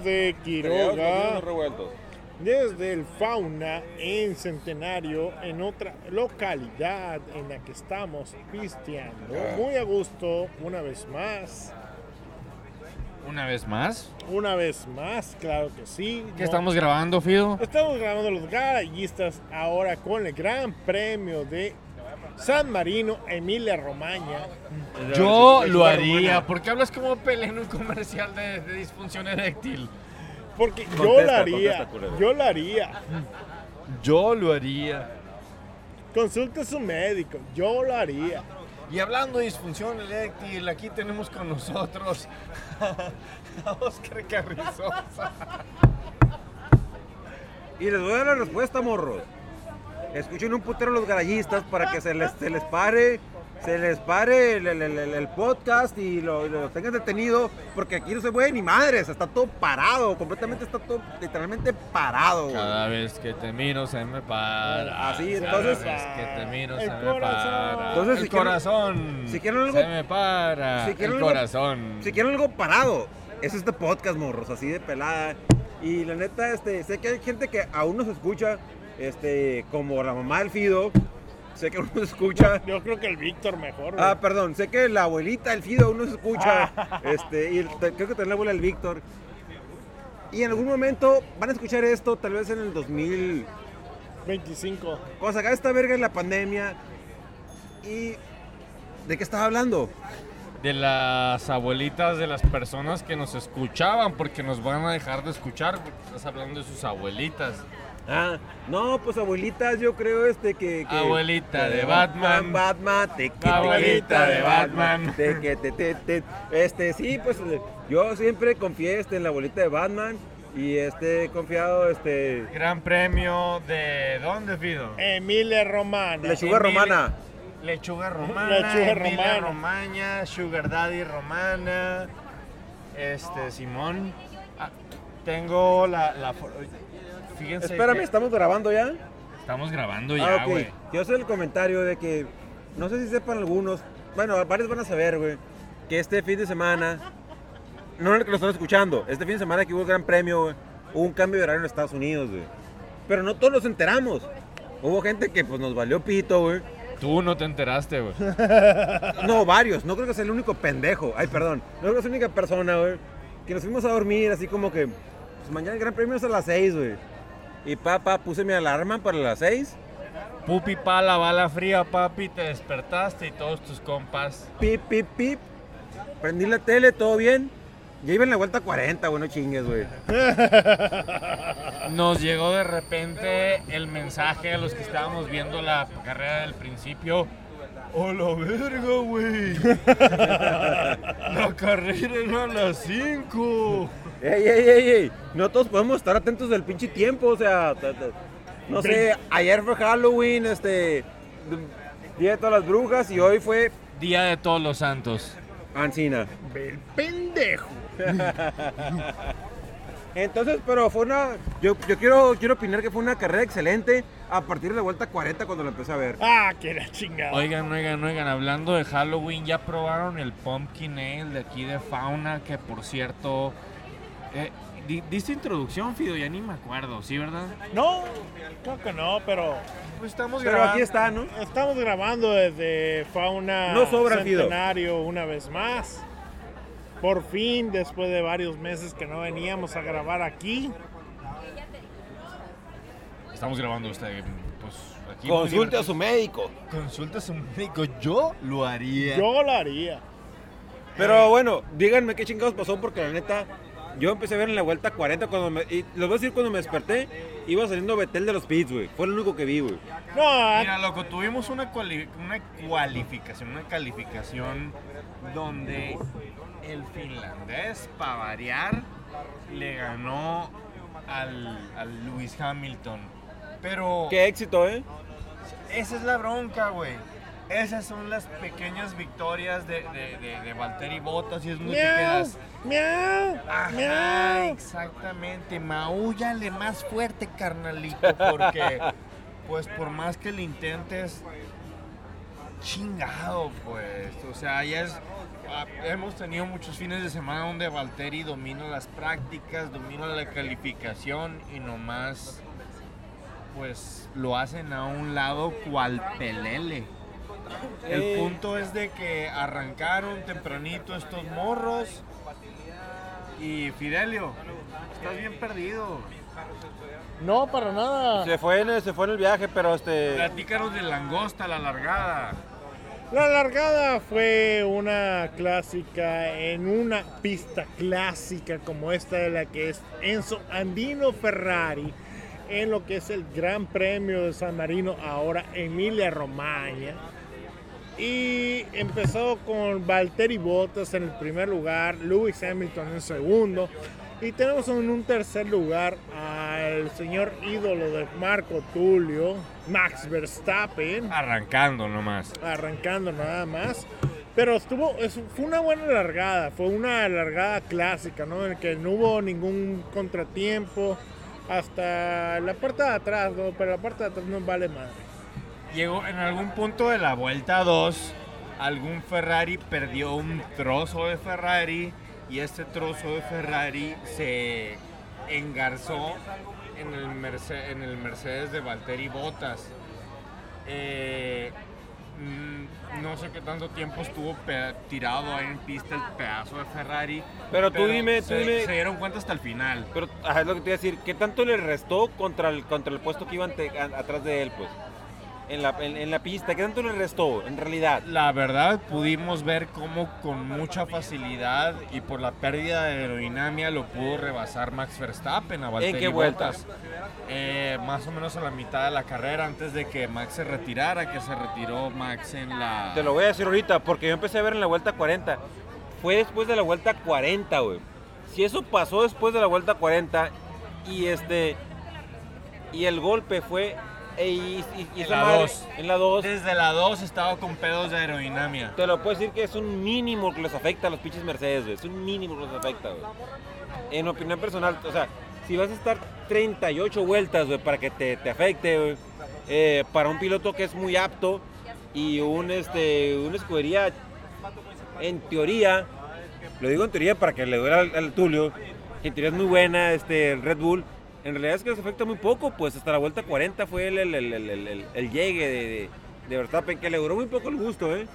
de Quiroga, desde el Fauna en Centenario, en otra localidad en la que estamos pisteando. Ah. Muy a gusto, una vez más. Una vez más. Una vez más, claro que sí. ¿Qué No- estamos grabando, Fido? Estamos grabando los garayistas ahora con el Gran Premio de San Marino, Emilia Romagna. Yo lo haría. ¿Por qué hablas como Pelé en un comercial de, de disfunción eréctil? Porque yo lo haría, contesta, yo lo haría. Yo lo haría. Consulte a su médico, yo lo haría. Y hablando de disfunción eréctil, aquí tenemos con nosotros a Oscar Carrizosa. Y les voy a dar la respuesta, morros. Escuchen un putero los garayistas para que se les, se les pare, se les pare el, el- el- el podcast y lo, lo tengan detenido, porque aquí no se mueve ni madres, está todo parado, completamente está todo literalmente parado. güey. Cada vez que te miro se me para. Así, Cada entonces- vez que te miro se me corazón. para. Entonces, el si quieren- corazón. si quieren algo- se me para. si quieren el algo- corazón. Si quieren algo parado, es este podcast, morros, así de pelada. Y la neta, este, sé que hay gente que aún nos escucha, este, como la mamá del Fido, sé que nos escucha. Yo creo que el Víctor mejor. güey. Ah, perdón, sé que la abuelita del Fido nos escucha, este, y el- creo que también la abuela del Víctor. Y en algún momento van a escuchar esto, tal vez en el 2000, 25. cuando se acabe esta verga en la pandemia. ¿Y de qué estaba hablando? de las abuelitas de las personas que nos escuchaban, porque nos van a dejar de escuchar, porque estás hablando de sus abuelitas. Ah, no, pues abuelitas, yo creo este que. que- Abuelita de que Batman. Batman, te, que, Abuelita de Batman. te, que, te, te, te. Este, sí, pues yo siempre confié este, en la abuelita de Batman y este, he confiado, este. Gran premio de ¿dónde, Fido? Emilia Romana. Lechuga romana. Lechuga romana, Lechuga Emilia romana. Romaña, Sugar Daddy romana, este, Simón. Ah, tengo la, la Fíjense Espérame, que estamos grabando ya. estamos grabando Ah, ya, güey. Yo sé el comentario de que, no sé si sepan algunos, bueno, varios van a saber, güey, que este fin de semana, no el que lo están escuchando, este fin de semana que hubo el Gran Premio, güey, hubo un cambio de horario en Estados Unidos, güey. Pero no todos nos enteramos. Hubo gente que pues nos valió pito, güey. Tú no te enteraste, güey. No, varios. No creo que sea el único pendejo. Ay, perdón. No creo que sea la única persona, güey. Que nos fuimos a dormir así como que, pues mañana el Gran Premio es a las 6, güey. Y papá, puse mi alarma para las 6. Pupi pala, bala fría, papi, te despertaste y todos tus compas. Pip, pip, pip. Prendí la tele, todo bien. Ya iba en la vuelta 40, güey, no chingues, güey. Nos llegó de repente el mensaje a los que estábamos viendo la carrera del principio. ¡Oh, la verga, güey! la carrera era a las 5. Ey, ey, ey, ey. No todos podemos estar atentos del pinche tiempo, o sea, no sé, ayer fue Halloween, este, Día de todas las brujas y hoy fue Día de todos los santos. Ancina. El pendejo. Entonces, pero fue una, yo, yo quiero, quiero opinar que fue una carrera excelente a partir de la vuelta 40 cuando la empecé a ver. Ah, que la chingada. Oigan, oigan, oigan, hablando de Halloween, ya probaron el Pumpkin Ale de aquí de Fauna, que por cierto... eh, di- ¿Diste introducción, Fido? Ya ni me acuerdo, ¿sí, verdad? No, creo que no, pero Pues estamos Pero aquí está, ¿no? estamos grabando desde Fauna No sobra Fido. Centenario una vez más. Por fin, después de varios meses que no veníamos a grabar aquí. Estamos grabando usted, pues aquí. Consulte a su médico. Consulta a su médico. Yo lo haría. Yo lo haría. Pero bueno, díganme qué chingados pasó porque la neta, yo empecé a ver en la vuelta 40 cuando me, y les voy a decir cuando me desperté, iba saliendo Betel de los Pits, güey. Fue lo único que vi, güey. No, Mira, loco, tuvimos una, cuali- una cualificación, una calificación donde el finlandés, para variar, le ganó al, al Lewis Hamilton. Pero Qué éxito, ¿eh? esa es la bronca, güey. Esas son las pequeñas victorias de, de, de, de Valtteri Bottas y es te miau, miau, Ajá, miau. exactamente. Maúllale más fuerte, carnalito, porque, pues, por más que le intentes, chingado, pues. O sea, ya es. ah, hemos tenido muchos fines de semana donde Valtteri domina las prácticas, domina la calificación y nomás pues lo hacen a un lado cual pelele. El Eh. punto es de que arrancaron tempranito estos morros y Fidelio, estás bien perdido. No, para nada. Se fue, en, se fue en el viaje, pero este. Platícanos de langosta, la largada. La largada fue una clásica en una pista clásica como esta de la que es Enzo Andino Ferrari en lo que es el Gran Premio de San Marino, ahora Emilia Romagna. Y empezó con Valtteri Bottas en el primer lugar, Lewis Hamilton en segundo. Y tenemos en un tercer lugar al señor ídolo de Marco Tulio, Max Verstappen Arrancando nomás. arrancando nada más. Pero estuvo, es- fue una buena largada, fue una largada clásica, ¿no? En que no hubo ningún contratiempo hasta la parte de atrás, ¿no? Pero la parte de atrás no vale madre. Llegó en algún punto de la vuelta 2, algún Ferrari perdió un trozo de Ferrari y este trozo de Ferrari se engarzó en el, Merce- en el Mercedes de Valtteri Bottas. Eh, mm, no sé qué tanto tiempo estuvo tirado ahí en pista el pedazo de Ferrari. Pero tú dime, tú se, dime- se dieron cuenta hasta el final. Pero ajá, es lo que te iba a decir. ¿Qué tanto le restó contra el, contra el puesto que iba ante- a- atrás de él, pues? En la, en, en la pista. ¿Qué tanto le restó, en realidad? La verdad, pudimos ver cómo con mucha facilidad y por la pérdida de aerodinámica lo pudo rebasar Max Verstappen a Valtteri qué vuelta? Bottas. Eh, más o menos a la mitad de la carrera, antes de que Max se retirara, que se retiró Max en la... Te lo voy a decir ahorita, porque yo empecé a ver en la vuelta 40. Fue después de la vuelta 40, güey. Si eso pasó después de la vuelta 40 y este. Y el golpe fue. E- y, y- y En la madre- dos. En la 2. Desde la 2 estaba con pedos de aerodinámica. Te lo puedo decir que es un mínimo que les afecta a los pinches Mercedes, güey. Es un mínimo que les afecta, güey. En opinión personal, o sea, si vas a estar 38 vueltas, güey, para que te, te afecte, güey, eh, para un piloto que es muy apto y un, este, una escudería, en teoría, lo digo en teoría para que le duela al, al Tulio, que en teoría es muy buena, este, el Red Bull, en realidad es que les afecta muy poco, pues hasta la vuelta 40 fue el, el, el, el, el- el- el llegue de, de, de Verstappen, que le duró muy poco el gusto, ¿eh?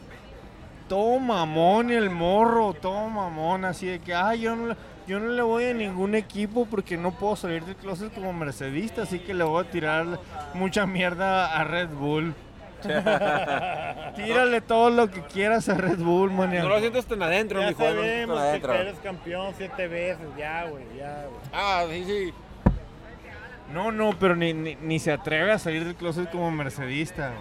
Todo mamón el morro, todo mamón, así de que, ay, yo no, le- yo no le voy a ningún equipo porque no puedo salir del closet como mercedista, así que le voy a tirar mucha mierda a Red Bull. Tírale todo lo que quieras a Red Bull, man. No lo siento tan adentro, Ya no siento sabemos que adentro. eres campeón siete veces, ya, güey, ya, güey. Ah, sí, sí. No, no, pero ni, ni, ni se atreve a salir del closet como mercedista.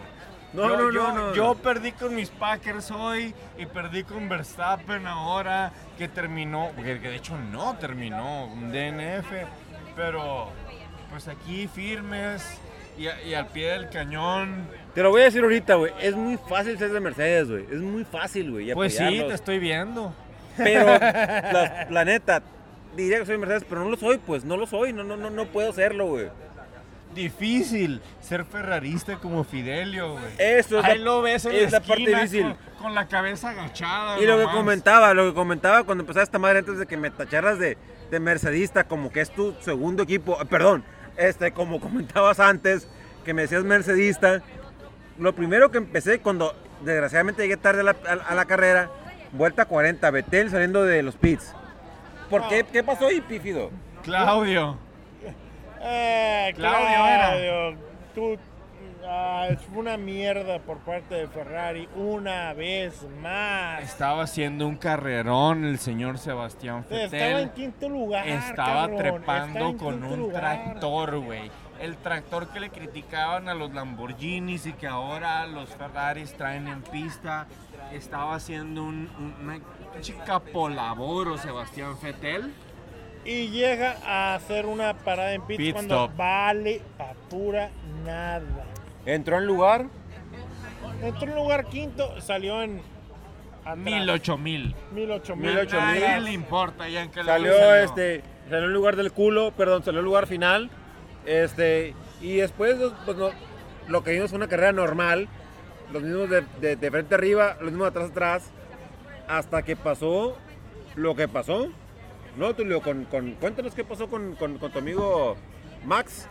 No, yo, no, yo- no, no. yo perdí con mis Packers hoy y perdí con Verstappen ahora, que terminó, que, que de hecho no terminó, un DNF, pero pues aquí firmes y, a- y al pie del cañón. Te lo voy a decir ahorita, güey. Es muy fácil ser de Mercedes, güey. Es muy fácil, güey. Pues sí, te estoy viendo. Pero, la, la neta, diría que soy Mercedes, pero no lo soy, pues. No lo soy. No, no, no, no puedo serlo, güey. Difícil ser ferrarista como Fidelio, güey. Eso es Ahí la- lo ves en es la parte difícil. Con, con la cabeza agachada. Y lo que comentaba, lo que comentaba cuando empezaba esta madre antes de que me tacharas de, de mercedista, como que es tu segundo equipo, eh, perdón, este, como comentabas antes, que me decías mercedista, lo primero que empecé cuando desgraciadamente llegué tarde a la, a- a la carrera, vuelta 40, Betel saliendo de los pits. ¿Por qué? ¿Qué pasó ahí, pífido? Claudio. Eh, Claudio Claudio, Tú, ah, fue una mierda por parte de Ferrari una vez más. Estaba haciendo un carrerón el señor Sebastián Estaba en quinto lugar. Estaba cabrón, trepando estaba con un lugar. tractor, güey. El tractor que le criticaban a los Lamborghinis y que ahora los Ferraris traen en pista. Estaba haciendo un, un- una chica polaboro Sebastián Fettel. Y llega a hacer una parada en pits Pit cuando stop. vale pa' pura nada. Entró en lugar, Entró en lugar quinto, salió en. Mil ocho mil. Mil ocho mil. Mil ocho A mil. nadie le importa ya en qué salió, este, salió en lugar del culo, perdón, salió en lugar final, este, y después, pues, no, lo que vimos fue una carrera normal, los mismos de, de- de frente arriba, los mismos de atrás atrás, hasta que pasó lo que pasó. No, Tulio, con, con, cuéntanos qué pasó con, con- con tu amigo Max.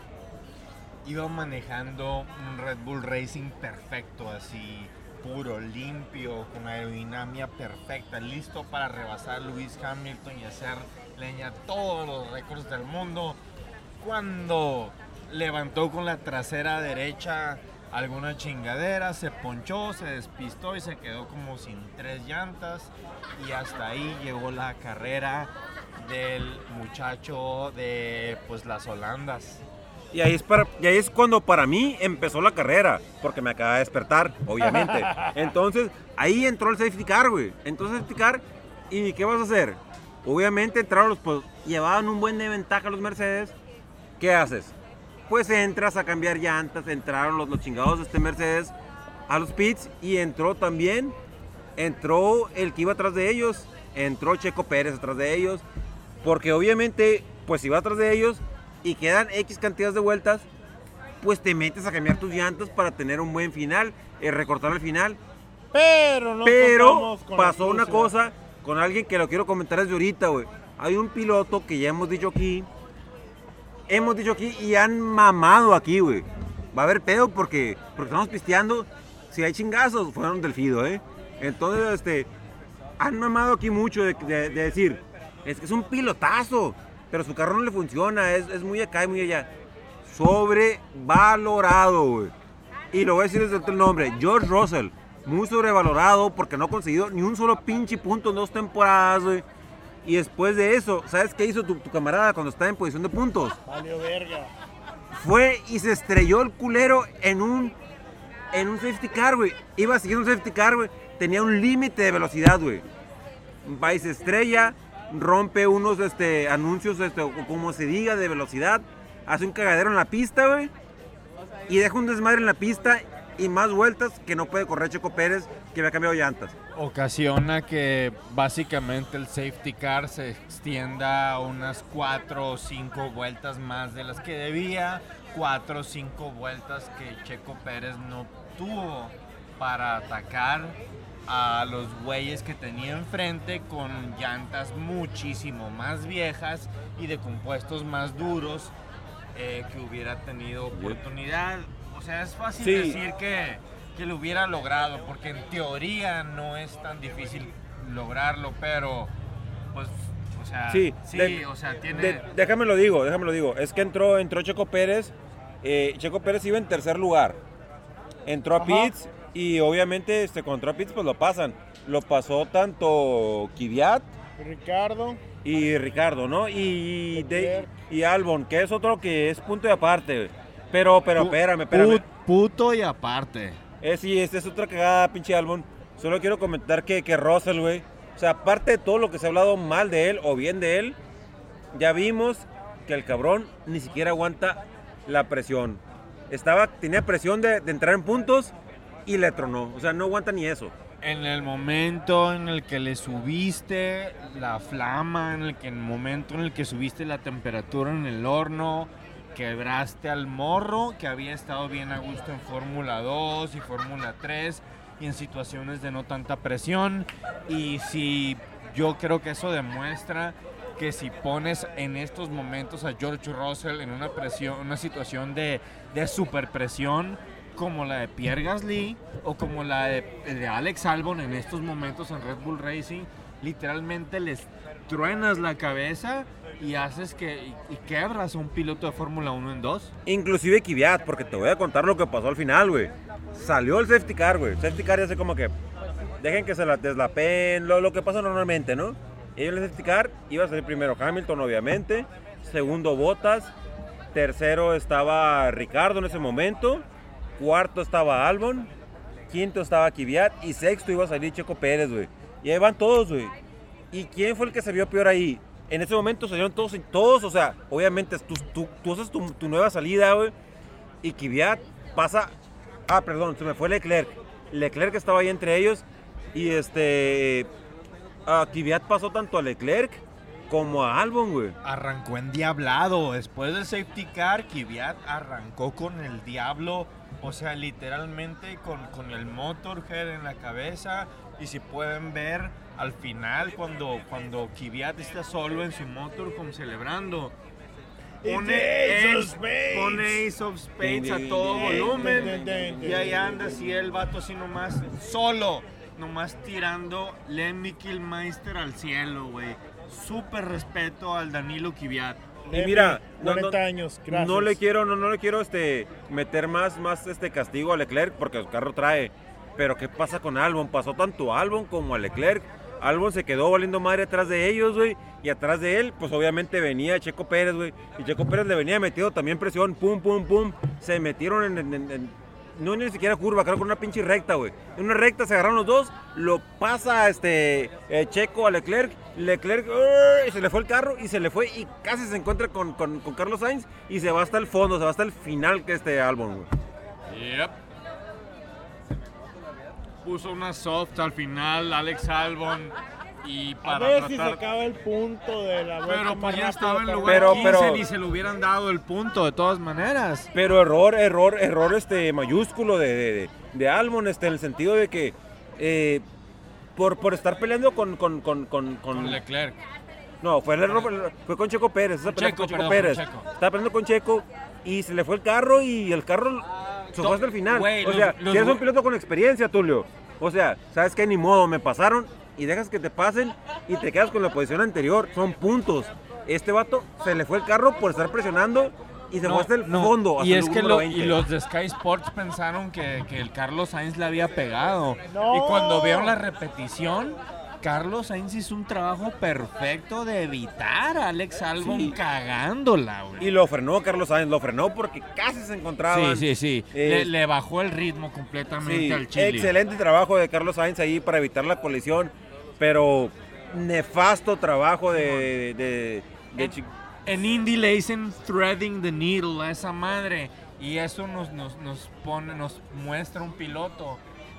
Iba manejando un Red Bull Racing perfecto, así puro, limpio, con aerodinámica perfecta, listo para rebasar a Lewis Hamilton y hacer leña todos los récords del mundo. Cuando levantó con la trasera derecha alguna chingadera, se ponchó, se despistó y se quedó como sin tres llantas. Y hasta ahí llegó la carrera del muchacho de pues las Holandas. Y ahí, es para, y ahí es cuando para mí empezó la carrera, porque me acaba de despertar, obviamente. Entonces, ahí entró el safety car, güey. Entró el safety car, ¿y qué vas a hacer? Obviamente entraron los, pues, llevaban un buen de ventaja los Mercedes. ¿Qué haces? Pues entras a cambiar llantas, entraron los, los chingados de este Mercedes a los pits y entró también, entró el que iba atrás de ellos, entró Checo Pérez atrás de ellos, porque obviamente, pues si va atrás de ellos y quedan X cantidades de vueltas, pues te metes a cambiar tus llantas para tener un buen final, eh, recortar el final. Pero no Pero pasó una cosa con alguien que lo quiero comentar desde ahorita, güey. Hay un piloto que ya hemos dicho aquí, hemos dicho aquí y han mamado aquí, güey. Va a haber pedo porque, porque estamos pisteando. Si hay chingazos, fueron del Fido, ¿eh? Entonces, este, han mamado aquí mucho de, de- de decir, es que es un pilotazo, pero su carro no le funciona, es, es muy acá y muy allá. Sobrevalorado, güey. Y lo voy a decir desde el nombre, George Russell. Muy sobrevalorado porque no ha conseguido ni un solo pinche punto en dos temporadas, güey. Y después de eso, ¿sabes qué hizo tu, tu camarada cuando estaba en posición de puntos? Valió verga. Fue y se estrelló el culero en un en un safety car, güey. Iba siguiendo un safety car, güey. Tenía un límite de velocidad, güey. Va y se estrella, rompe unos este, anuncios, este, o como se diga, de velocidad. Hace un cagadero en la pista, güey. Y deja un desmadre en la pista y más vueltas que no puede correr Checo Pérez, que había cambiado llantas. Ocasiona que básicamente el safety car se extienda unas 4 o 5 vueltas más de las que debía, 4 o 5 vueltas que Checo Pérez no tuvo para atacar a los güeyes que tenía enfrente con llantas muchísimo más viejas y de compuestos más duros eh, que hubiera tenido oportunidad. O sea, es fácil Sí. decir que, que lo hubiera logrado, porque en teoría no es tan difícil lograrlo, pero pues, o sea, Sí, sí, de- o sea, tiene... De- déjame lo digo, déjame lo digo. Es que entró, entró Checo Pérez. eh, Checo Pérez iba en tercer lugar. Entró a. Pitts y obviamente este, cuando entró a Pitts pues lo pasan. Lo pasó tanto Kvyat Ricardo, y Ricardo, ¿no? Y, de- y Albon, que es otro que es punto de aparte. Pero, pero, espérame, espérame. put- puto y aparte. Eh, sí, esta es otra cagada, pinche Albon. Solo quiero comentar que, que Russell, güey. O sea, aparte de todo lo que se ha hablado mal de él o bien de él, ya vimos que el cabrón ni siquiera aguanta la presión. Estaba, tenía presión de, de entrar en puntos y le tronó. O sea, no aguanta ni eso. En el momento en el que le subiste la flama, en el, que, en el momento en el que subiste la temperatura en el horno, quebraste al morro que había estado bien a gusto en Fórmula 2 y Fórmula 3 y en situaciones de no tanta presión. Y si yo creo que eso demuestra que si pones en estos momentos a George Russell en una presión, una situación de, de superpresión como la de Pierre Gasly o como la de, de Alex Albon en estos momentos en Red Bull Racing, literalmente les truenas la cabeza y haces que y, quebras un piloto de Fórmula 1 en dos. Inclusive Kvyat, porque te voy a contar lo que pasó al final, güey. Salió el safety car, güey. Safety car ya sé como que dejen que se la deslapen, lo, lo que pasa normalmente, ¿no? Ellos el safety car iba a salir primero Hamilton, obviamente. Segundo Bottas. Tercero estaba Ricardo en ese momento. Cuarto estaba Albon. Quinto estaba Kvyat. Y sexto iba a salir Checo Pérez, güey. Y ahí van todos, güey. ¿Y quién fue el que se vio peor ahí? En ese momento salieron todos, todos, o sea, obviamente tú, haces tu, nueva salida, güey. Y Kvyat pasa. Ah, perdón, se me fue Leclerc. Leclerc estaba ahí entre ellos. Y este. A pasó tanto a Leclerc como a Albon, güey. Arrancó endiablado. Después del safety car, Kvyat arrancó con el diablo. O sea, literalmente con, con el motorhead en la cabeza. Y si pueden ver, al final cuando, cuando Kvyat está solo en su motorhome celebrando, pone Ace of el- Spades. pone Ace of Spades a todo volumen y ahí anda así el vato así nomás solo, nomás tirando Lemmy Killmeister al cielo, güey. Súper respeto al Danilo Kvyat. Y mira, no- 40 no- años, gracias. No le quiero, no, no le quiero este, meter más, más este castigo a Leclerc porque su carro trae. Pero ¿qué pasa con Albon? Pasó tanto a Albon como a Leclerc. Albon se quedó valiendo madre atrás de ellos, güey. Y atrás de él, pues obviamente venía Checo Pérez, güey. Y Checo Pérez le venía metido también presión, pum, pum, pum. Se metieron en, en- en- no ni siquiera curva, creo que una pinche recta, güey. En una recta se agarraron los dos, lo pasa este eh, Checo a Leclerc, Leclerc se le fue el carro y se le fue y casi se encuentra con, con- con Carlos Sainz y se va hasta el fondo, se va hasta el final que este álbum, güey. Yep. Puso una soft al final, Alex Albon. Y A para ver si se tratar. acaba el punto de la vuelta pero pues ya estaba en lugar Pero- 15 pero- ni se le hubieran dado el punto de todas maneras. Pero error, error, error este mayúsculo de, de, de- de Albon, este, en el sentido de que eh, por, por estar peleando con, con, con, con, con- Con Leclerc. No, fue el error, fue con Checo Pérez. esa Checo, fue con Checo perdón, Pérez. con Checo. Estaba peleando con Checo y se le fue el carro y el carro se To- fue hasta el final. güey, o los- sea, los si eres güey- un piloto con experiencia, Tulio. O sea, sabes que ni modo, me pasaron y dejas que te pasen y te quedas con la posición anterior. Son puntos. Este vato se le fue el carro por estar presionando y se fue hasta el no, fondo. hasta Y el es que número lo- 20. y los de Sky Sports pensaron que, que el Carlos Sainz le había pegado. No. Y cuando vieron la repetición, Carlos Sainz hizo un trabajo perfecto de evitar a Alex Albon Sí. cagándola, güey. Y lo frenó Carlos Sainz, lo frenó porque casi se encontraban. Sí, sí, sí. Eh, le, le bajó el ritmo completamente Sí, al Chile. excelente trabajo de Carlos Sainz ahí para evitar la colisión, pero nefasto trabajo de, de, de En Indy le dicen threading the needle a esa madre. Y eso nos, nos, nos pone, nos muestra un piloto.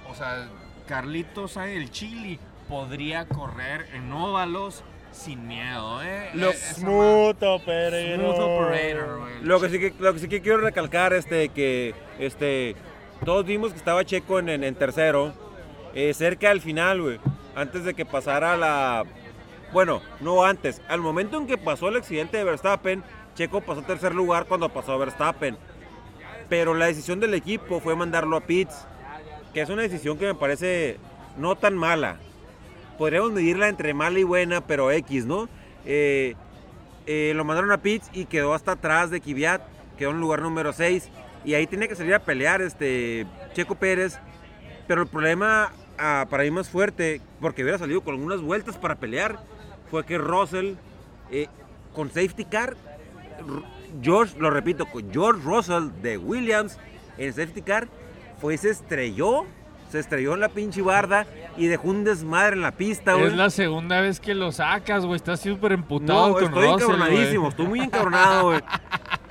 O sea, Carlitos Sainz, el Chile, podría correr en óvalos sin miedo, ¿eh? Lo- Smooth ma- operator. Smooth operator, güey. Lo que sí que, lo que sí que quiero recalcar este que este todos vimos que estaba Checo en, en- en tercero, eh, cerca al final, güey, antes de que pasara la bueno, no antes, al momento en que pasó el accidente de Verstappen, Checo pasó a tercer lugar cuando pasó a Verstappen. Pero la decisión del equipo fue mandarlo a pits, que es una decisión que me parece no tan mala. Podríamos medirla entre mala y buena, pero X, ¿no? Eh, eh, lo mandaron a pits y quedó hasta atrás de Kvyat, quedó en lugar número 6 y ahí tiene que salir a pelear este Checo Pérez, pero el problema ah, para mí más fuerte, porque hubiera salido con algunas vueltas para pelear, fue que Russell eh, con safety car, George, lo repito, con George Russell de Williams en safety car, fue y se estrelló, se estrelló en la pinche barda y dejó un desmadre en la pista, güey. Es la segunda vez que lo sacas, güey. Estás súper emputado No, con estoy Russell, encabronadísimo, güey. estoy muy encabronado, güey.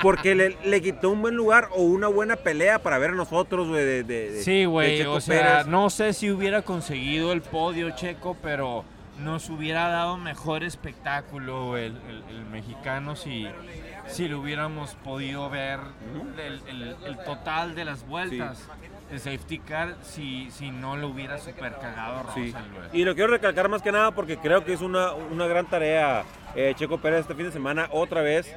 Porque le, le quitó un buen lugar o una buena pelea para ver a nosotros, güey. De, de- Sí, güey, o sea, Pérez. no sé si hubiera conseguido el podio checo, pero nos hubiera dado mejor espectáculo el, el- el mexicano si, si lo hubiéramos podido ver el, el- el total de las vueltas. El safety car si, si no lo hubiera super cagado Sí. Y lo quiero recalcar más que nada porque creo que es una, una gran tarea eh, Checo Pérez este fin de semana, otra vez,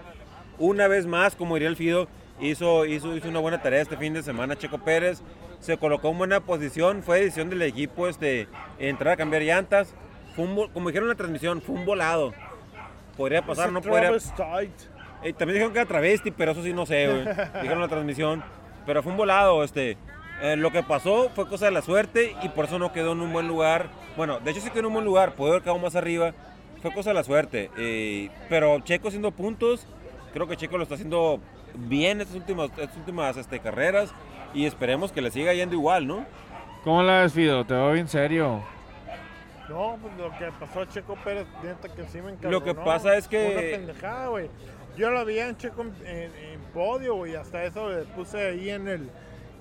una vez más, como diría el Fido, hizo, hizo, hizo una buena tarea este fin de semana Checo Pérez, se colocó en buena posición, fue decisión del equipo este, entrar a cambiar llantas, fue un vo- como dijeron en la transmisión, fue un volado. Podría pasar, no podría... Eh, también dijeron que era travesti, pero eso sí no sé, güey. Dijeron en la transmisión. Pero fue un volado, este. Eh, lo que pasó fue cosa de la suerte y por eso no quedó en un buen lugar. Bueno, de hecho sí quedó en un buen lugar, pudo haber quedado más arriba. Fue cosa de la suerte. eh, pero Checo haciendo puntos, creo que Checo lo está haciendo bien estas últimas, estas últimas este, carreras y esperemos que le siga yendo igual, ¿no? ¿Cómo la ves, Fido? Te veo bien serio. No, pues lo que pasó a Checo Pérez, neta que sí me encantó. Lo que pasa es que- Una pendejada, güey. Yo lo vi en Checo en, en- en podio, güey. Hasta eso le puse ahí en el,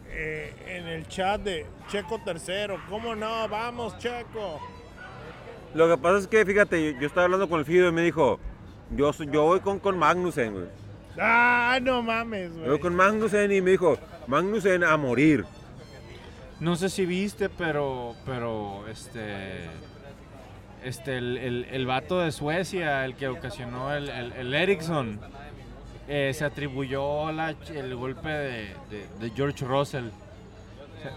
eh, en el chat de Checo tercero. ¿Cómo no? Vamos, Checo. Lo que pasa es que, fíjate, yo, yo estaba hablando con el Fido y me dijo, yo, soy- yo voy con, con Magnussen, güey. Ah, no mames, Yo voy güey. con Magnussen y me dijo, Magnussen a morir. No sé si viste, pero, pero, este, este, el, el, el vato de Suecia, el que ocasionó el, el, el Ericsson, eh, se atribuyó la- el golpe de, de- de George Russell. O sea,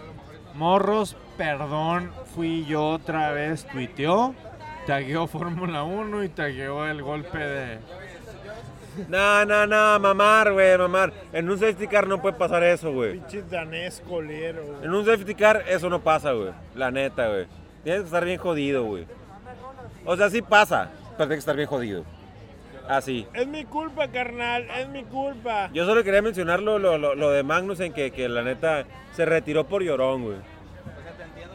Morros, perdón, fui yo otra vez, tuiteó, tagueó Fórmula 1 y tagueó el golpe de... No, no, no, mamar, güey, mamar. En un safety car no puede pasar eso, güey. Pinche danés colero. güey. En un safety car eso no pasa, güey. La neta, güey. Tienes que estar bien jodido, güey. O sea, sí pasa, pero tienes que estar bien jodido. Así. Es mi culpa, carnal, es mi culpa. Yo solo quería mencionar lo, lo, lo- lo de Magnussen, que, que la neta se retiró por llorón, güey.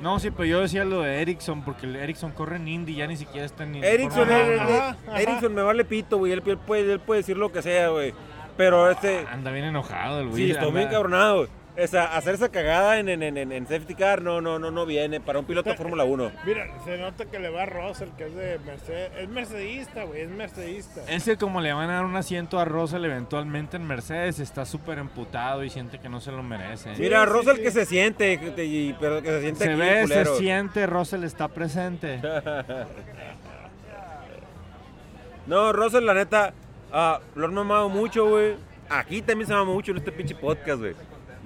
No, sí, pero yo decía lo de Ericsson, porque el Ericsson corre en Indy, ya ni siquiera está en Indy. Erickson, Ajá, él- él- ajá, ajá. Erickson me vale pito, güey. Él, él puede, él puede decir lo que sea, güey. Pero este. Anda bien enojado el güey. Sí, anda- bien cabronado. güey. O sea, hacer esa cagada en, en, en, en- safety car no, no, no, no viene para un piloto de Fórmula 1. Mira, se nota que le va a Russell, que es de Mercedes. Es mercedista, güey, es mercedista. Es que como le van a dar un asiento a Russell eventualmente en Mercedes, está súper emputado y siente que no se lo merece. Mira, sí, Russell sí. que se siente, pero que se siente se aquí, ve, culero. se siente, Russell está presente. No, Russell, la neta, ah, lo han mamado mucho, güey. Aquí también se mama mucho en este pinche podcast, güey.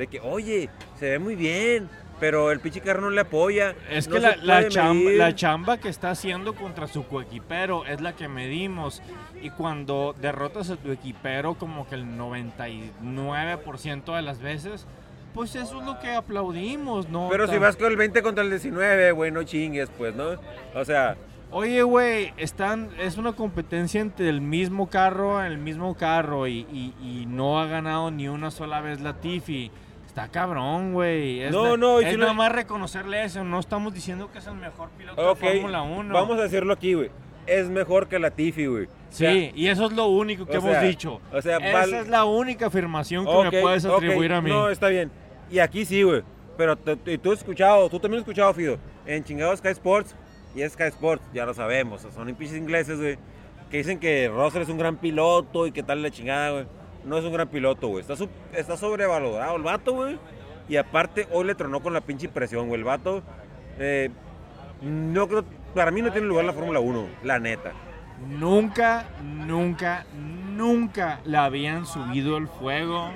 De que, oye, se ve muy bien, pero el pinche carro no le apoya. Es no que la, la chamba, la chamba que está haciendo contra su coequipero es la que medimos. Y cuando derrotas a tu equipero como que el 99% de las veces, pues eso es lo que aplaudimos, ¿no? Pero si vas con el 20 contra el 19, güey, no chingues, pues, ¿no? O sea, Oye, güey, están, es una competencia entre el mismo carro, el mismo carro y, y- y no ha ganado ni una sola vez la Tiffy. Está cabrón, güey. Es No, na- no, y es nada no- más reconocerle eso. No estamos diciendo que es el mejor piloto de Fórmula 1. vamos a decirlo aquí, güey. Es mejor que la Tiffy, güey. Sí, O sea, y eso es lo único que hemos sea, dicho. o sea, Esa val- es la única afirmación que me puedes atribuir a mí. No, está bien. Y aquí sí, güey. Pero te- tú has escuchado, tú también has escuchado, Fido. En chingado Sky Sports, y es Sky Sports, ya lo sabemos. Son pinches ingleses, güey. Que dicen que Russell es un gran piloto y que tal la chingada, güey. No es un gran piloto. Está, sobrevalorado el vato. Y aparte, hoy le tronó con la pinche presión. El vato, eh, no creo, para mí no tiene lugar la Fórmula 1, la neta. Nunca, nunca, nunca le habían subido el fuego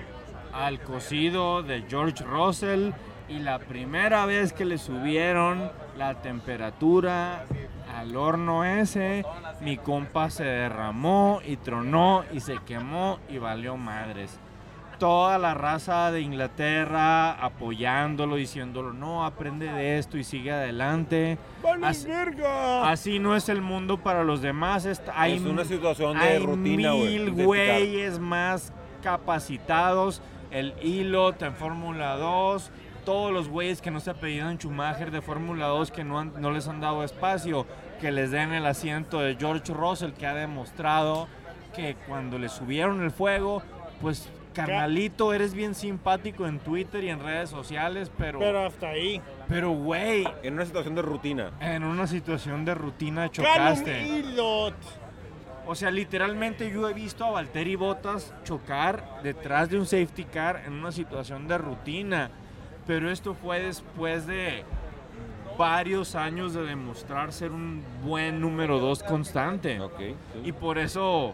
al cocido de George Russell y la primera vez que le subieron la temperatura al horno ese, mi compa se derramó y tronó y se quemó y valió madres. Toda la raza de Inglaterra apoyándolo, diciéndolo, no, aprende de esto y sigue adelante. ¡Vale, Así- verga! Así no es el mundo para los demás. Hay, es una situación de hay rutina, mil güeyes más capacitados. El Ilot en Fórmula 2. Todos los güeyes que no se apellidan Schumacher de Fórmula 2 que no, han- no les han dado espacio. Que les den el asiento de George Russell que ha demostrado que cuando le subieron el fuego, pues carnalito, eres bien simpático en Twitter y en redes sociales, pero, Pero hasta ahí. pero güey, En una situación de rutina. en una situación de rutina chocaste. O sea, literalmente yo he visto a Valtteri Bottas chocar detrás de un safety car en una situación de rutina. Pero esto fue después de varios años de demostrar ser un buen número 2 constante. Sí. Y por eso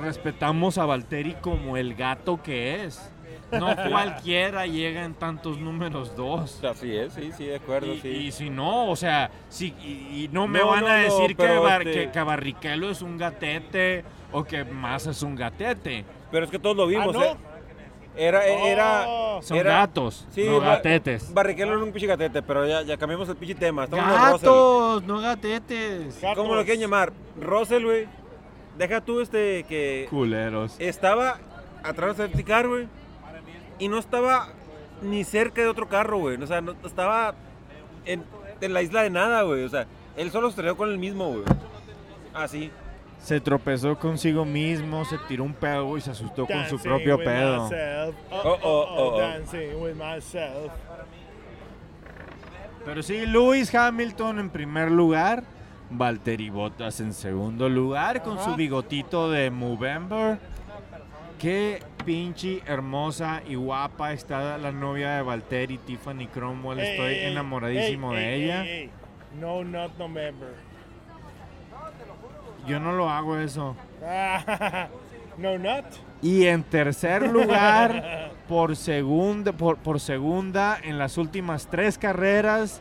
respetamos a Valtteri como el gato que es. No cualquiera llega en tantos números 2. Así es, sí, sí, de acuerdo, Y, sí. y si no, o sea, si, y, y no me No, van no, a no, decir que, Bar- este- que, que Barrichello es un gatete o que Massa es un gatete. Pero es que todos lo vimos, ¿no? ¿eh? Era, era, Oh. Son era- gatos, Sí, no Ba- gatetes. Barrichello era un pinche gatete, pero ya, ya cambiamos el pinche tema. Estamos. Gatos, no gatetes. Gatos. ¿Cómo lo quieren llamar? Russell, güey. Deja tú este que Culeros. estaba atrás del safety car, güey. Y no estaba ni cerca de otro carro, güey. O sea, no, estaba en, en la isla de nada, güey. O sea, él solo se estrelló con el mismo, güey. Así. Se tropezó consigo mismo, se tiró un pedo y se asustó con su propio with pedo. myself. Oh, Oh, oh, oh, oh, oh. Dancing with myself. Pero sí, Lewis Hamilton en primer lugar, Valtteri Bottas en segundo lugar con su bigotito de Movember. Qué pinche hermosa y guapa está la novia de Valtteri, Tiffany Cromwell. Ey, Estoy ey, enamoradísimo ey, de ella. No, not November. Yo no lo hago eso. no nut. Y en tercer lugar, por segunda, por, por segunda, en las últimas tres carreras,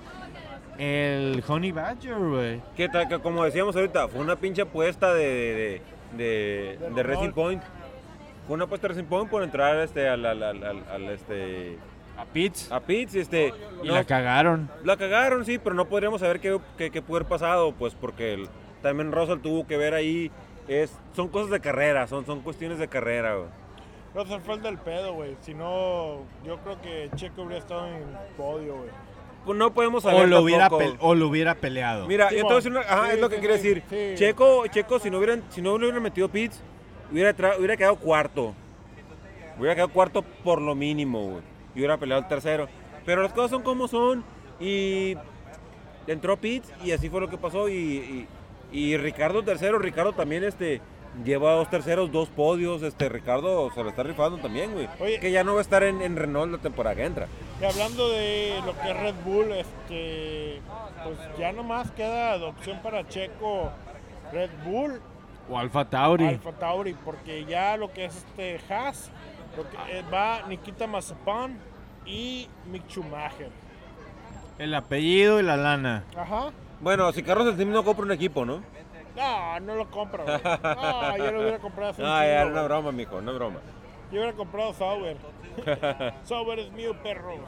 el Honey Badger, güey. Que, que como decíamos ahorita, fue una pinche apuesta de, de, de, de- Del de Racing. Point. Fue una apuesta de Racing Point por entrar este, al, al, al, al- al, este, A Pitts. a Pitts. Este, Y no- la cagaron. La cagaron, sí, pero no podríamos saber qué, qué, qué pudo haber pasado, pues porque el- también Russell tuvo que ver ahí. Es, son cosas de carrera, son, son cuestiones de carrera, güey. Russell fue el del pedo, güey. Si no, yo creo que Checo habría estado en el podio, güey. Pues no podemos saber O lo, hubiera tampoco. pel- o lo hubiera peleado. Mira, Sí, yo te voy a decir mon. una- ajá, Sí, es lo que sí, quiere sí, decir. sí. Checo, Checo, si no hubieran, si no le hubieran metido pits, hubiera, hubiera quedado cuarto. Hubiera quedado cuarto por lo mínimo, güey. Y hubiera peleado el tercero. Pero las cosas son como son. Y entró pits y así fue lo que pasó. Y, y- y Ricardo tercero, Ricardo también este lleva dos terceros, dos podios. Este Ricardo se lo está rifando también, güey. Oye. Que ya no va a estar en, en Renault la temporada que entra. Y hablando de lo que es Red Bull, este, pues ya nomás queda de opción para Checo Red Bull, O Alfa Tauri. Alfa Tauri, porque ya lo que es este Haas, lo que eh, va Nikita Mazepin y Mick Schumacher. El apellido y la lana. Ajá. Bueno, si Carlos Slim no compra un equipo, ¿no? No, no lo compro. güey. No, yo lo hubiera comprado hace un Ah, ya, chingo, una güey. broma, mijo, una broma. Yo hubiera comprado Sauber. Sauber es mío, perros.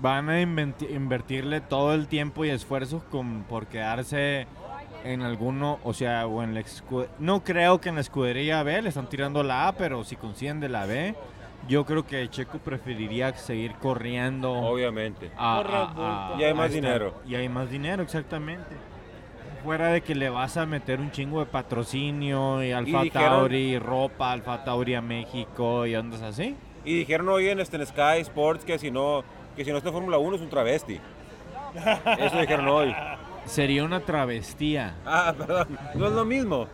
Van a inventi- invertirle todo el tiempo y esfuerzo con, por quedarse en alguno, o sea, o en la escu- No creo que en la escudería B le están tirando la A, pero si consiguen de la B, yo creo que Checo preferiría seguir corriendo. Obviamente. a- a- a- Y hay más dinero. Y hay más dinero, exactamente. Fuera de que le vas a meter un chingo de patrocinio y Alfa dijeron- Tauri, ropa, Alfa Tauri a México y andas así. Y dijeron hoy en, este, en Sky Sports que si no que si no está en Fórmula 1 es un travesti. Eso dijeron hoy. Sería una travestía. Ah, perdón. No es lo mismo.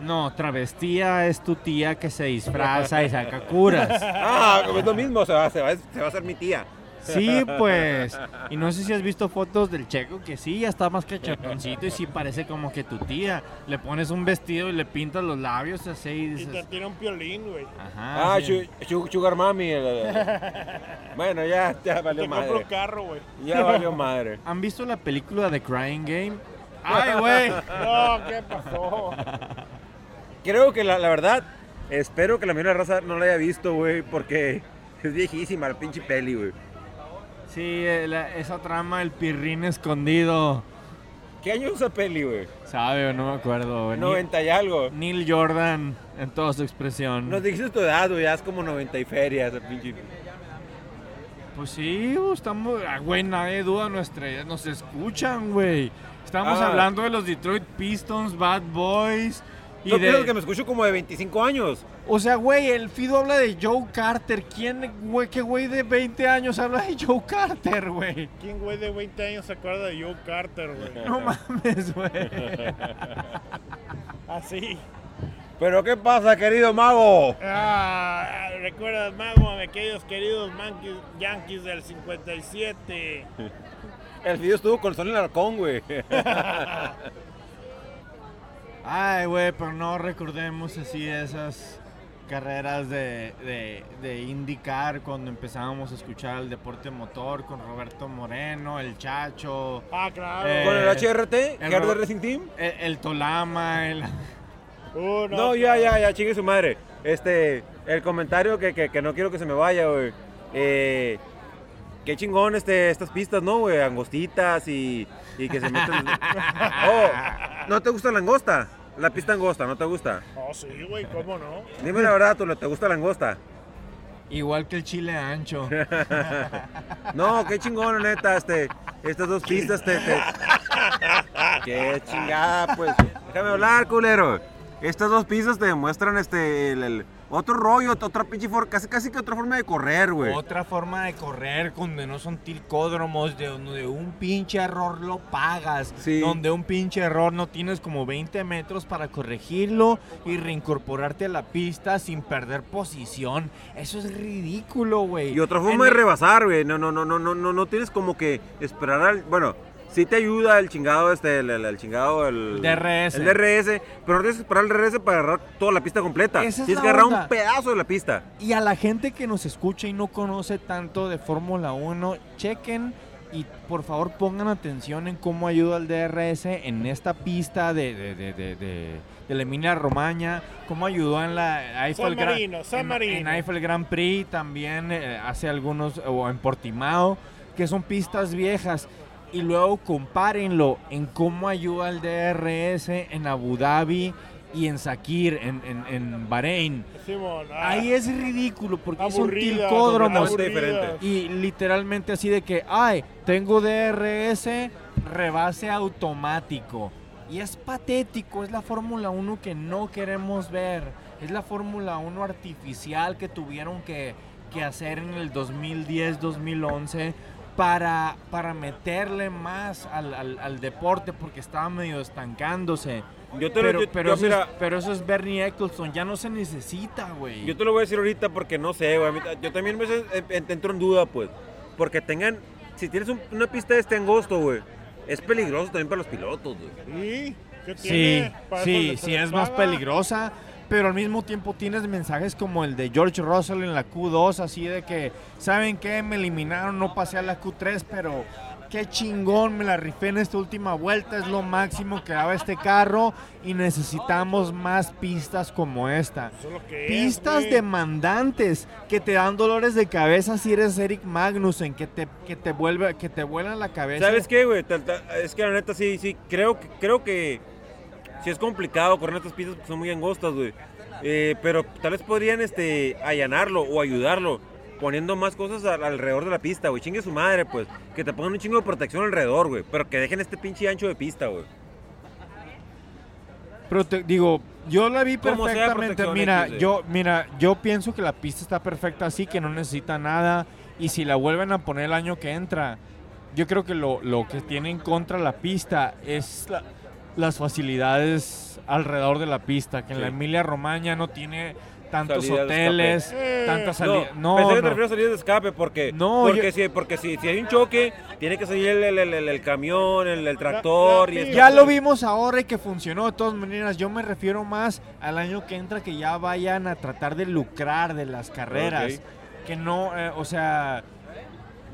No, travestía es tu tía que se disfraza y saca curas. Ah, es lo mismo. Se va, se va, se va a hacer mi tía. Sí, pues. Y no sé si has visto fotos del checo que sí, ya está más cachetoncito y sí parece como que tu tía. Le pones un vestido y le pintas los labios así y Y dices. te tira un piolín, güey. Ajá. Ah, sí. Su- Su- Sugar Mami. Bueno, ya, ya valió Te compro madre. carro, güey. Ya valió madre. ¿Han visto la película de Crying Game? ¡Ay, güey! No, ¿qué pasó? Creo que la, la verdad, espero que la la raza no la haya visto, güey, porque es viejísima la pinche peli, güey. Sí, la- esa trama, el pirrín escondido. ¿Qué año es esa peli, güey? ¿Sabe no me acuerdo? güey. Ni- 90 y algo. Neil Jordan en toda su expresión. Nos dijiste tu edad, güey, ya es como 90 y feria esa pinche. Pues sí, estamos, ah, güey, nadie duda nuestra nos escuchan, güey. Estamos Ah. hablando de los Detroit Pistons, Bad Boys Yo de... creo que me escucho como de 25 años. O sea, güey, el Fido habla de Joe Carter. ¿Quién, güey, qué güey de 20 años habla de Joe Carter, güey? ¿Quién, güey, de 20 años se acuerda de Joe Carter, güey? No mames, güey. Así. ¿Pero qué pasa, querido mago? Ah, recuerdas, mago, a aquellos queridos Yankees, Yankees del 57. El video estuvo con Sol Arcón, güey. Ay, güey, pero no recordemos así esas carreras de, de, de IndyCar cuando empezábamos a escuchar el deporte motor con Roberto Moreno, el Chacho, Ah, claro. Eh, ¿Con el HRT? el ¿Hard Racing Team? el, el Tolama, el... Uh, No, ya, ya, ya, chingue su madre. Este, el comentario que, que, que no quiero que se me vaya, güey. Eh, qué chingón este, estas pistas, ¿no, güey? Angostitas y, y que se meten... oh, ¿no te gusta la angosta? La pista angosta, ¿no te gusta? Oh, sí, güey, ¿cómo no? Dime la verdad, ¿tú te gusta la angosta? Igual que el chile ancho. No, qué chingón, neta, este, estas dos pistas te, te- Qué chingada, pues. Déjame hablar, culero. Estas dos pistas te demuestran este, el, el- otro rollo, otra pinche forma, casi, casi que otra forma de correr, güey. Otra forma de correr donde no son tilcódromos, de donde un pinche error lo pagas, Sí. donde un pinche error no tienes como 20 metros para corregirlo y reincorporarte a la pista sin perder posición. Eso es ridículo, güey. Y otra En forma de rebasar, güey. No, no, no, no, no, no, no tienes como que esperar al. Bueno, sí te ayuda el chingado, este, el, el- el chingado, el... DRS. El DRS, pero no tienes que esperar el DRS para agarrar toda la pista completa. Esa es tienes la que agarrar onda. un pedazo de la pista. Y a la gente que nos escucha y no conoce tanto de Fórmula 1, chequen y por favor pongan atención en cómo ayuda el DRS en esta pista de, de, de, de, de- de la Emilia Romagna, cómo ayudó en la Eiffel, San Marino, San en- Marino. en Eiffel Grand Prix, también eh, hace algunos, o en Portimao, que son pistas viejas. Y luego compárenlo en cómo ayuda el DRS en Abu Dhabi y en Sakir, en, en, en Bahrein. Simón. ah, Ahí es ridículo porque son aburrida, tilcódromos y literalmente así de que, ay, tengo DRS, rebase automático. Y es patético, es la Fórmula 1 que no queremos ver. Es la Fórmula 1 artificial que tuvieron que, que hacer en el 2010-2011 para, para meterle más al, al- al deporte porque estaba medio estancándose. Yo te lo- Pero, yo- pero, yo, eso mira, es, pero eso es Bernie Eccleston, ya no se necesita, güey. Yo te lo voy a decir ahorita porque no sé, güey. Yo también a veces entro en duda, pues. Porque tengan. Si tienes un- una pista de este angosto, güey. Es peligroso también para los pilotos, güey. ¿Y qué Sí, tiene? Para sí, sí se es más peligrosa, pero al mismo tiempo tienes mensajes como el de George Russell en la Q2, así de que, ¿saben qué? Me eliminaron, no pasé a la Q3, pero qué chingón, me la rifé en esta última vuelta, es lo máximo que daba este carro y necesitamos más pistas como esta. Es Pistas demandantes que te dan dolores de cabeza si eres Eric Magnussen, que te, que te vuelve, que te vuelan la cabeza. ¿Sabes qué, güey? Es que la neta sí, sí. Creo que, creo que. Sí es complicado correr estas pistas porque son muy angostas, güey. Eh, pero tal vez podrían este, allanarlo o ayudarlo poniendo más cosas al- alrededor de la pista, güey. Chingue su madre, pues. Que te pongan un chingo de protección alrededor, güey. Pero que dejen este pinche ancho de pista, güey. Pero te digo, yo la vi perfectamente. Mira, X, yo, mira, yo pienso que la pista está perfecta así, que no necesita nada. Y si la vuelven a poner el año que entra, yo creo que lo, lo que tiene en contra la pista es la- las facilidades alrededor de la pista. Que en la. Emilia Romagna no tiene tantos hoteles, tantas No, salidas. No, pensé que te no. refieres a salir de escape porque, No, porque, yo- si, porque si, si hay un choque, tiene que salir el, el- el- el camión, el, el tractor. la y pista. esto. Ya lo vimos ahora y que funcionó de todas maneras. Yo me refiero más al año que entra que ya vayan a tratar de lucrar de las carreras. Que no, eh, o sea,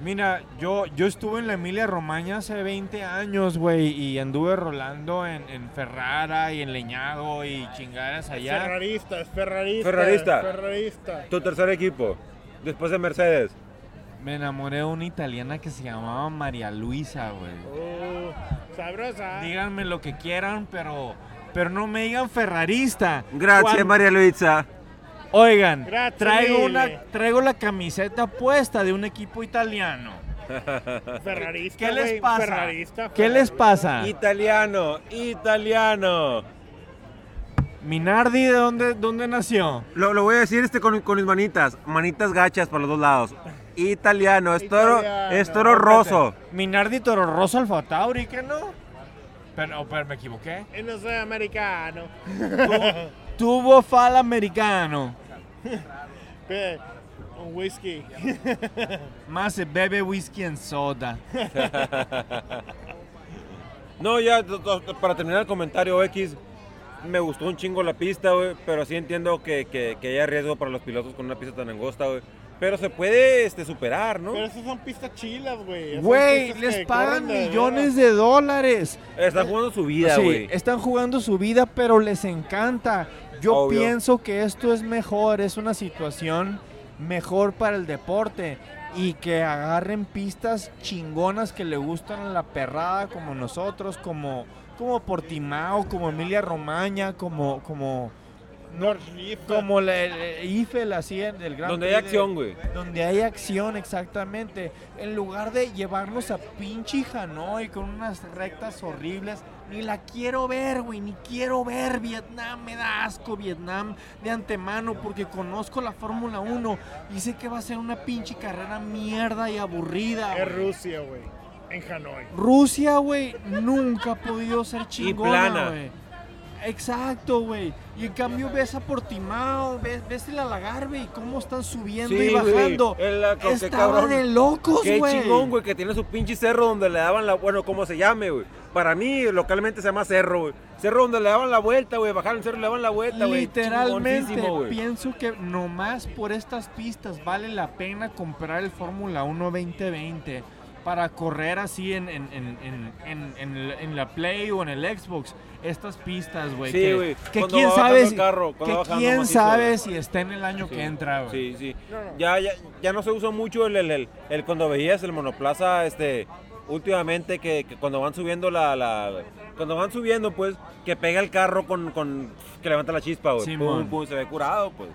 mira, yo, yo estuve en la Emilia Romagna hace 20 años, güey, y anduve rolando en, en Ferrara y en Leñado y chingadas allá. Ferrarista, es ferrarista. Ferrarista. Ferrarista. Tu tercer equipo, después de Mercedes. Me enamoré de una italiana que se llamaba María Luisa, güey. Oh, sabrosa. Díganme lo que quieran, pero, pero no me digan ferrarista. Gracias, Cuando- María Luisa. Oigan, Grazie traigo, mille. una, traigo la camiseta puesta de un equipo italiano. Ferrarista. ¿Qué les pasa? Ferrarista. ¿Qué les pasa? Italiano, italiano. Minardi, ¿de dónde, dónde nació? Lo, lo voy a decir este con, con mis manitas, manitas gachas para los dos lados. Italiano, es toro, Italiano. es toro roso. Minardi Toro Rosso Alfa Tauri, ¿qué no? Pero, pero me equivoqué. Y no soy americano. Tuvo fal americano. Un whisky. Más se bebe whisky en soda. No, ya para terminar el comentario X, me gustó un chingo la pista, güey, pero sí entiendo que, que, que haya riesgo para los pilotos con una pista tan angosta, güey. Pero se puede este, superar, ¿no? Pero esas son pistas chilas, güey. Güey, les pagan de millones de dólares. Están jugando su vida, Sí, güey. están jugando su vida, pero les encanta. Yo Obvio. pienso que esto es mejor, es una situación mejor para el deporte y que agarren pistas chingonas que le gustan a la perrada como nosotros, como como Portimao, como Emilia Romagna, como como. Como la, el- el Eiffel así en el Gran Donde hay acción, güey. donde hay acción, exactamente. En lugar de llevarnos a pinche Hanoi con unas rectas horribles, ni la quiero ver, güey, ni quiero ver Vietnam. Me da asco Vietnam de antemano porque conozco la Fórmula 1 y sé que va a ser una pinche carrera mierda y aburrida. Es. Rusia, güey. En Hanoi. Rusia, güey, nunca ha podido ser chingona, güey. Exacto, güey. Y en cambio ves a Portimao, ves, ves el Alagarve y cómo están subiendo Sí, y bajando. El- la- qué Estaba cabrón. de locos, Qué güey. chingón, güey, que tiene su pinche cerro donde le daban la. Bueno, como se llame, güey. Para mí, localmente se llama cerro, güey. Cerro donde le daban la vuelta, güey. Bajaron el cerro y le daban la vuelta, güey. Literalmente pienso que nomás por estas pistas vale la pena comprar el Fórmula 1 2020 para correr así en, en, en, en, en- en el- en la Play o en el Xbox. Estas pistas, güey. Sí, que- güey. Que, Cuando quién va bajando sabe, el si- carro, cuando que va bajando quién macizo, sabe si está en el año que entra, güey. Sí, sí. No, no. Ya, ya, ya no se usa mucho el, el, el- el cuando veías el monoplaza, este, últimamente que, que cuando van subiendo la, la- cuando van subiendo, pues, que pega el carro con, con que levanta la chispa, güey. Pum, pum, se ve curado, pues.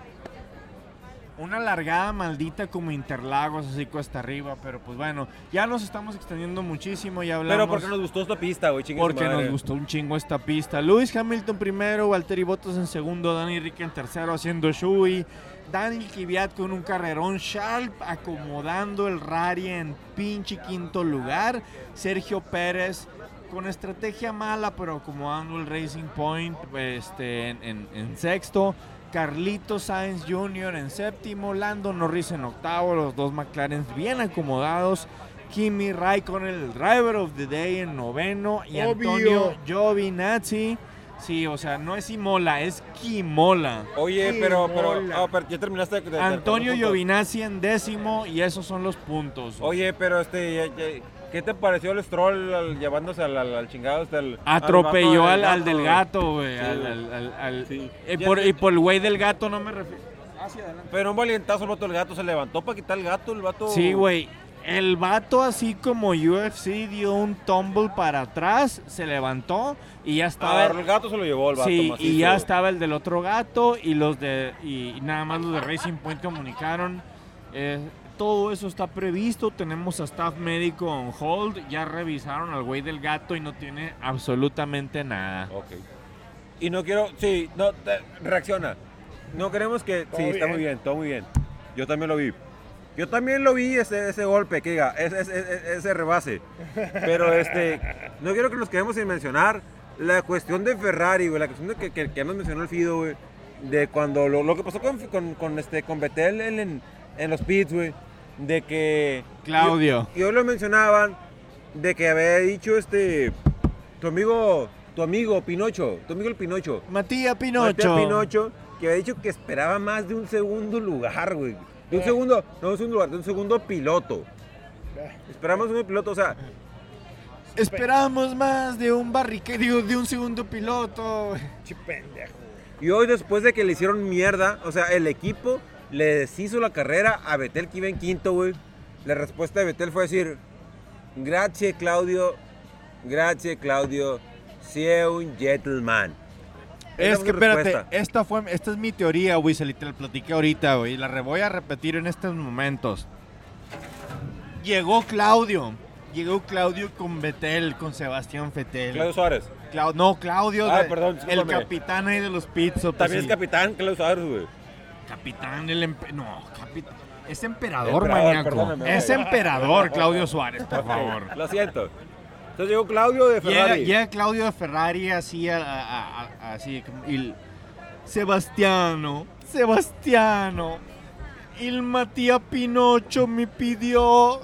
Una largada maldita como Interlagos, así cuesta arriba, pero pues bueno, ya nos estamos extendiendo muchísimo, ya hablamos. Pero porque nos gustó esta pista, güey, Porque madre. nos gustó un chingo esta pista. Lewis Hamilton primero, Valtteri Bottas en segundo, Dani Rick en tercero haciendo Shui, Daniel Kvyat con un carrerón, Sharp acomodando el Rari en pinche quinto lugar, Sergio Pérez con estrategia mala pero acomodando el Racing Point este, en, en- en sexto, Carlito Sainz Jr. en séptimo, Lando Norris en octavo, los dos McLaren bien acomodados. Kimi Raikkonen, el driver of the day en noveno. Y Obvio. Antonio Giovinazzi. Sí, o sea, no es Imola, es Kimola. Oye, pero, pero, ya terminaste de, de- de- Antonio Giovinazzi en décimo y esos son los puntos. Oye, pero este, ya- ya- ¿qué te pareció el Stroll al- llevándose al, al, al chingado? Hasta el, Atropelló al, del gato, güey. Sí, Sí. y, por, te- y por el güey del gato no me refiero. Hacia adelante. Pero un valientazo el vato del gato se levantó para quitar el gato, el vato. Sí, güey. El vato, así como UFC, dio un tumble para atrás, se levantó y ya estaba. Agarró el gato, se lo llevó el vato. Sí, y ya estaba el del otro gato y los de y nada más los de Racing Point comunicaron. Eh, todo eso está previsto. Tenemos a staff médico on hold. Ya revisaron al güey del gato y no tiene absolutamente nada. Ok. Y no quiero. Sí, no, te- reacciona. No queremos que. Todo Sí, está bien. muy bien, todo muy bien. Yo también lo vi. Yo también lo vi ese, ese golpe, que diga, ese, ese- ese- ese rebase. Pero este, no quiero que nos quedemos sin mencionar la cuestión de Ferrari, güey, la cuestión de que, que, que nos mencionó el Fido, güey, de cuando lo, lo que pasó con, con, con, este, con Betel en, en, en los pits, güey, de que... Claudio. Y hoy lo mencionaban de que había dicho este, tu amigo, tu amigo Pinocho, tu amigo el Pinocho, Matías Matías Pinocho. Pinocho, que había dicho que esperaba más de un segundo lugar, güey. De un segundo, no de un segundo lugar, de un segundo piloto. Esperamos un segundo piloto, o sea, Esperamos más de un barrique, digo, de un segundo piloto. Che pendejo. y hoy después de que le hicieron mierda, o sea, el equipo le deshizo la carrera a Betel que iba en quinto, güey. La respuesta de Betel fue decir, gracias Claudio, gracias Claudio, sea un gentleman. Es que espérate, respuesta. esta fue esta es mi teoría, güey, se la te la platiqué ahorita, güey, y la re- voy a repetir en estos momentos. Llegó Claudio, llegó Claudio con Betel, con Sebastián Fetel. Claudio Suárez. Clau- no, Claudio, Ah, de- perdón, el capitán ahí de los pits. También es capitán Claudio Suárez, güey. Capitán, el empe- no, capitán. Es emperador, Emperador, maníaco. Es emperador, Claudio Suárez, por favor. Lo siento. Entonces llegó Claudio de Ferrari. llega Claudio de Ferrari así, a- a- a- así y Sebastiano, Sebastiano, el Matías Pinocho me pidió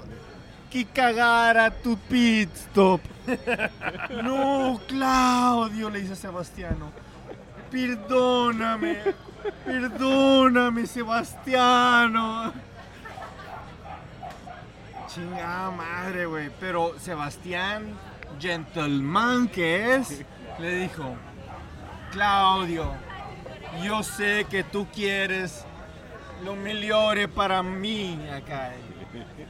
que cagara tu pit stop. No, Claudio, le dice Sebastiano. Perdóname, perdóname, Sebastiano. Chingada madre, güey. Pero Sebastián, gentleman que es, le dijo, Claudio, yo sé que tú quieres lo mejor para mí acá.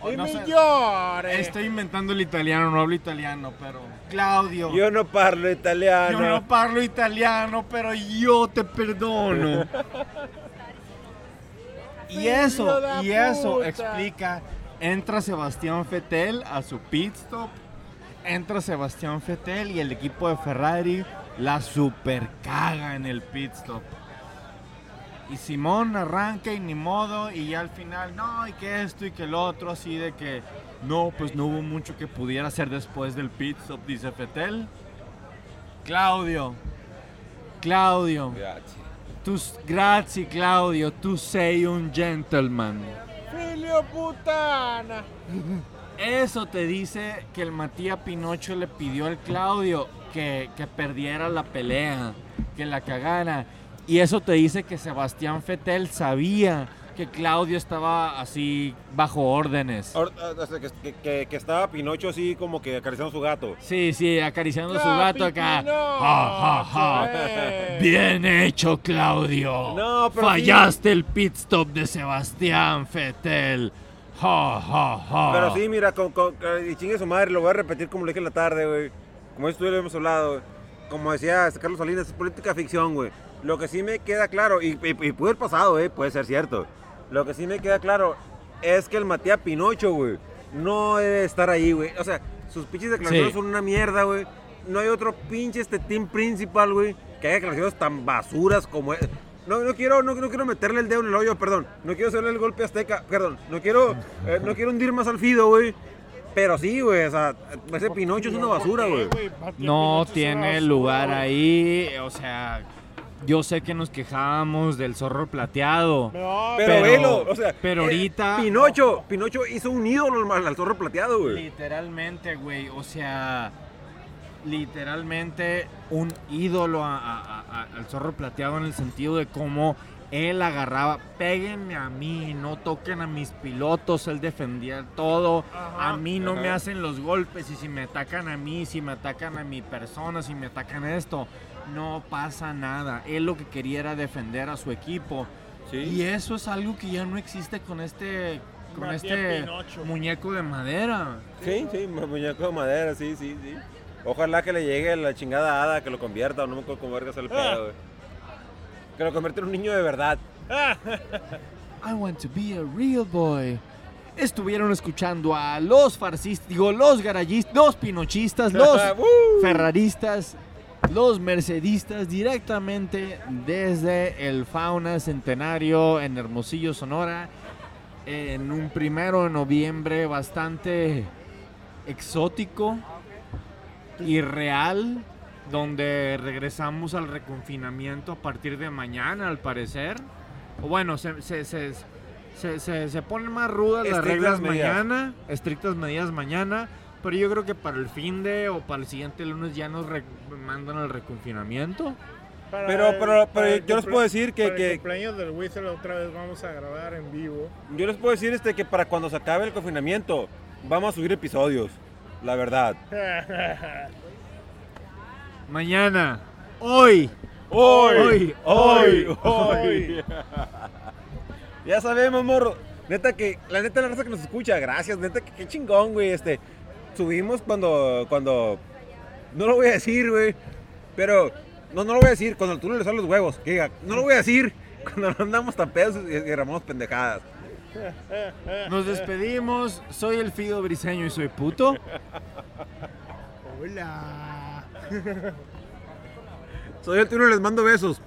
O ¡Y no sé, migliore! estoy inventando el italiano, no hablo italiano, pero Claudio, yo, Yo no parlo italiano. no parlo italiano, pero yo te perdono. y eso, y eso puta. explica, entra Sebastián Fettel a su pit stop, entra Sebastián Fettel y el equipo de Ferrari la super caga en el pit stop. Y Simón arranca y ni modo, y ya al final, no, y que esto y que el otro, así de que, no, pues no hubo mucho que pudiera hacer después del pit stop, dice Fetel. Claudio, Claudio. Grazie. Tu, grazie, Claudio. Tu sei un gentleman. Filio putana. Eso te dice que el Matías Pinocho le pidió al Claudio que, que perdiera la pelea, que la cagara. Y eso te dice que Sebastián Fetel sabía que Claudio estaba así bajo órdenes. Sea, que, que- que- que estaba Pinocho así como que acariciando su gato. Sí, sí, acariciando su gato acá. Pinocho, Ja, ja, ja. eh. Bien hecho, Claudio. No, pero Fallaste el pit stop de Sebastián Fetel. Ja, ja, ja. Pero sí, mira, con, con- y chingue su madre, lo voy a repetir como lo dije en la tarde, güey. Como esto lo hemos hablado. Como decía Carlos Salinas, es política ficción, güey. Lo que sí me queda claro, y, y, y pudo haber pasado, eh, puede ser cierto. Lo que sí me queda claro es que el Matías Pinocho, güey, no debe estar ahí, güey. O sea, sus pinches declaraciones Sí. son una mierda, güey. No hay otro pinche este team principal, güey, que haya declaraciones tan basuras como es. No, no quiero, no, no quiero meterle el dedo en el hoyo, perdón. No quiero hacerle el golpe azteca, perdón. No quiero, eh, no quiero hundir más al Fido, güey. Pero sí, güey, o sea, ese Pinocho es una basura, güey. No tiene basura, lugar ahí. O sea, yo sé que nos quejábamos del zorro plateado. No, Pero, Pero- velo, o sea, pero eh, ahorita- Pinocho, Pinocho hizo un ídolo al, al zorro plateado, güey. Literalmente, güey. O sea, literalmente un ídolo a- a- a- al zorro plateado en el sentido de cómo él agarraba, péguenme a mí, no toquen a mis pilotos, él defendía todo, Ajá. a mí no Ajá. me hacen los golpes y si me atacan a mí, si me atacan a mi persona, si me atacan esto, no pasa nada. Él lo que quería era defender a su equipo. Y eso es algo que ya no existe con este con Matías este Pinocho. muñeco de madera. Sí, sí, mu- muñeco de madera, sí, sí, sí. Ojalá que le llegue la chingada hada, que lo convierta, o no me acuerdo cómo verga el Ah. pedo, güey. Que lo convierta en un niño de verdad. I want to be a real boy. Estuvieron escuchando a los farcistas, digo, los garayistas, los pinochistas, los ferraristas, los mercedistas directamente desde el Fauna Centenario en Hermosillo, Sonora, en un primero de noviembre bastante exótico y real, donde regresamos al reconfinamiento a partir de mañana, al parecer. O bueno, se, se, se, se, se- se ponen más rudas las reglas medidas. mañana, estrictas medidas mañana, pero yo creo que para el fin de o para el siguiente lunes ya nos re- mandan al reconfinamiento. Para Pero- el- pero- pero yo les puedo decir que- para que- el cumpleaños del Whistle otra vez vamos a grabar en vivo. Yo les puedo decir este que para cuando se acabe el confinamiento, vamos a subir episodios. La verdad. Mañana, hoy, Hoy, hoy, hoy. ya sabemos, morro. Neta que, la neta la raza que nos escucha, gracias, neta que qué chingón, güey. Este, subimos cuando, cuando, no lo voy a decir, güey, pero, no, no lo voy a decir, cuando tú no le salen los huevos, que diga, no lo voy a decir, cuando andamos tan pedos y, grabamos pendejadas. nos despedimos. Soy el Fido Briseño y soy puto. Hola. Soy el y les mando besos.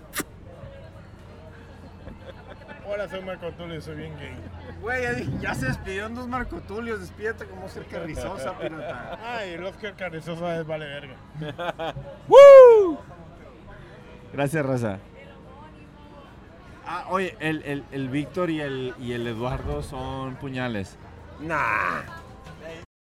Hola, soy Marco Tulio, soy bien gay. Güey, ya, se despidieron dos Marco Tulios. Despídete como ser carrizosa, pirata. Ay, el Oscar Carrizosa es vale verga. Gracias, Raza. Ah, oye, el, el, el Víctor y el, y el Eduardo son puñales. Nah.